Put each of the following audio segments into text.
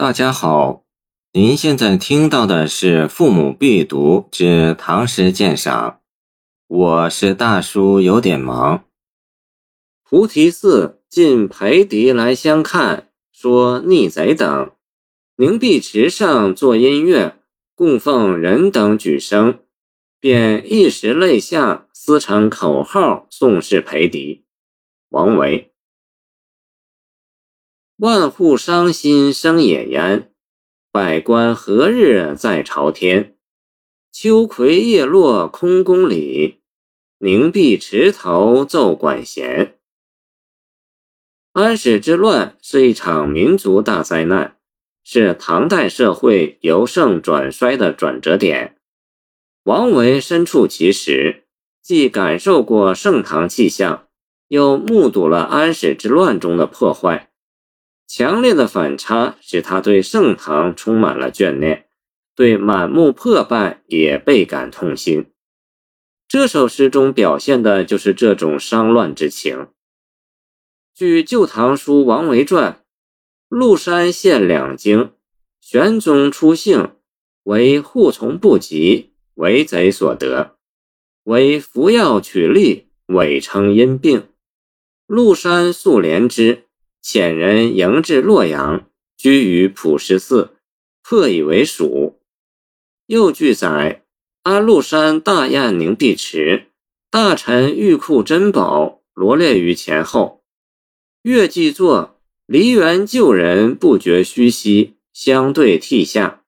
大家好，您现在听到的是《父母必读之唐诗鉴赏》，我是大叔，有点忙。菩提寺近裴迪来相看，说逆贼等。凝碧池上作音乐，供奉人等举声，便一时泪下，撕成口号宋氏裴迪。王维。万户伤心生野烟，百官何日在朝天？秋葵叶落空宫里，凝碧池头奏管弦。安史之乱是一场民族大灾难，是唐代社会由盛转衰的转折点。王维身处其时，既感受过盛唐气象，又目睹了安史之乱中的破坏。强烈的反差使他对盛唐充满了眷恋，对满目破败也倍感痛心。这首诗中表现的就是这种伤乱之情。据《旧唐书·王维传》，麓山县两京，玄宗初幸，为护从不及，为贼所得，为服药取利，伪称因病。麓山素怜之。遣人迎至洛阳，居于普师寺，破以为蜀。又据载，安禄山大宴凝碧池，大臣玉库珍宝罗列于前后。乐伎作：梨园旧人不觉虚息，相对涕下。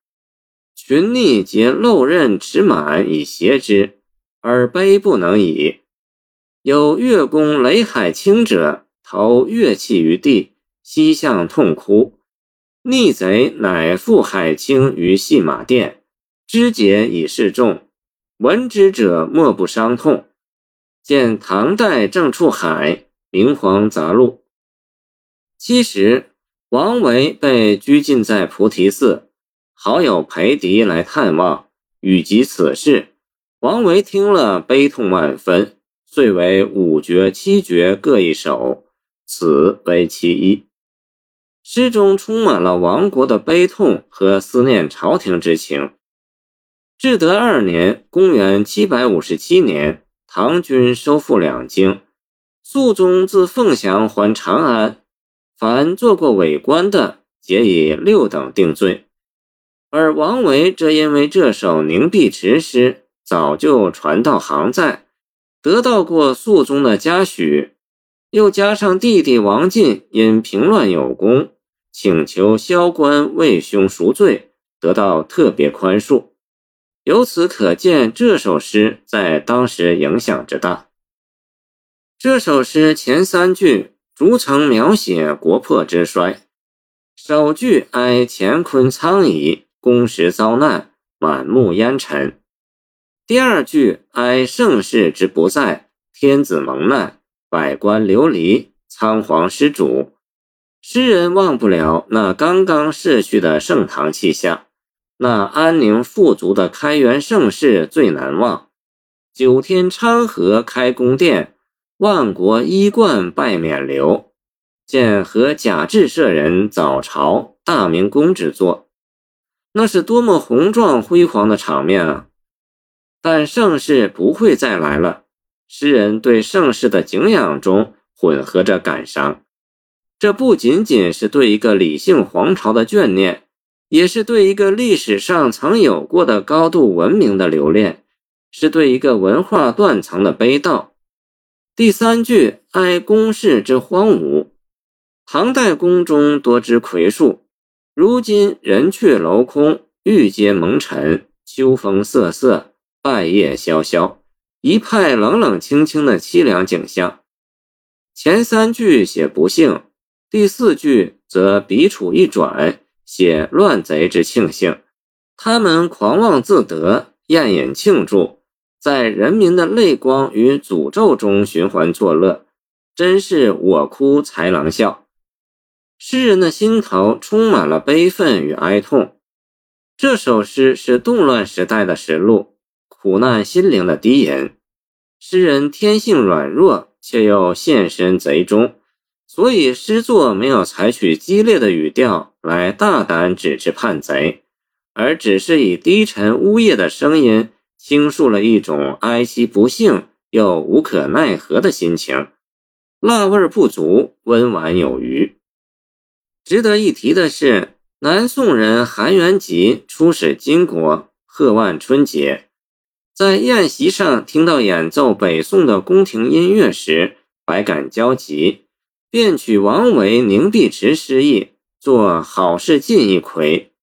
群逆皆漏刃持满以挟之，而悲不能已。有乐工雷海清者。投乐器于地，西向痛哭。逆贼乃赴海清于戏马殿，肢解以示众。闻之者莫不伤痛。见唐代郑处海《明皇杂录》。其实，王维被拘禁在菩提寺，好友裴迪来探望，语及此事，王维听了悲痛万分，遂为五绝七绝各一首。此为其一。诗中充满了亡国的悲痛和思念朝廷之情。至德二年（公元757年），唐军收复两京，肃宗自凤翔还长安，凡做过伪官的，皆以六等定罪。而王维则因为这首凝碧池诗早就传到杭在，得到过肃宗的嘉许。又加上弟弟王进因平乱有功，请求萧官为兄赎罪，得到特别宽恕。由此可见，这首诗在当时影响之大。这首诗前三句逐层描写国破之衰，首句哀乾坤苍夷，宫时遭难，满目烟尘；第二句哀盛世之不在，天子蒙难。百官流离，仓皇失主，诗人忘不了那刚刚逝去的盛唐气象，那安宁富足的开元盛世最难忘。九天昌河开宫殿，万国衣冠拜冕旒。见和贾至舍人早朝大明宫之作，那是多么宏壮辉煌的场面啊！但盛世不会再来了。诗人对盛世的敬仰中混合着感伤，这不仅仅是对一个理性皇朝的眷恋，也是对一个历史上曾有过的高度文明的留恋，是对一个文化断层的悲悼。第三句哀宫室之荒芜，唐代宫中多枝魁树，如今人去楼空，玉阶蒙尘，秋风瑟瑟，败叶萧萧。一派冷冷清清的凄凉景象。前三句写不幸，第四句则笔触一转，写乱贼之庆幸。他们狂妄自得，宴饮庆祝，在人民的泪光与诅咒中寻欢作乐，真是我哭豺狼笑。诗人的心头充满了悲愤与哀痛。这首诗是动乱时代的实录。苦难心灵的低吟，诗人天性软弱，却又献身贼中，所以诗作没有采取激烈的语调来大胆指斥叛贼，而只是以低沉呜咽的声音倾诉了一种哀其不幸又无可奈何的心情，辣味不足，温婉有余。值得一提的是，南宋人韩元吉出使金国贺万春节，在宴席上听到演奏北宋的宫廷音乐时，百感交集。便取王维《凝碧池》诗意，作好事近一回。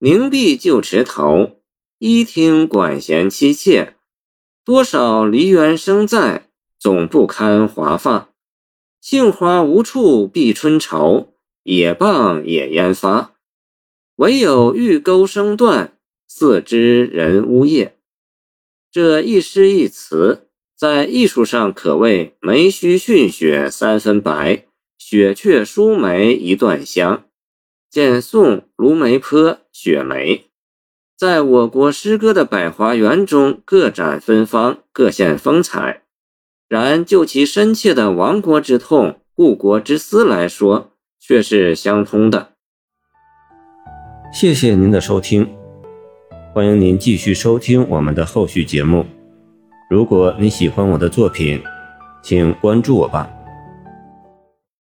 凝碧旧池头，一听管弦凄切。多少梨园生在，总不堪华发。杏花无处避春愁，野傍野烟发。唯有玉钩声断，四知人呜咽。这一诗一词。在艺术上可谓梅须逊雪三分白，雪却输梅一段香。见宋卢梅坡雪梅，在我国诗歌的百花园中各展芬芳，各现风采。然就其深切的亡国之痛、故国之思来说，却是相通的。谢谢您的收听，欢迎您继续收听我们的后续节目。如果你喜欢我的作品，请关注我吧。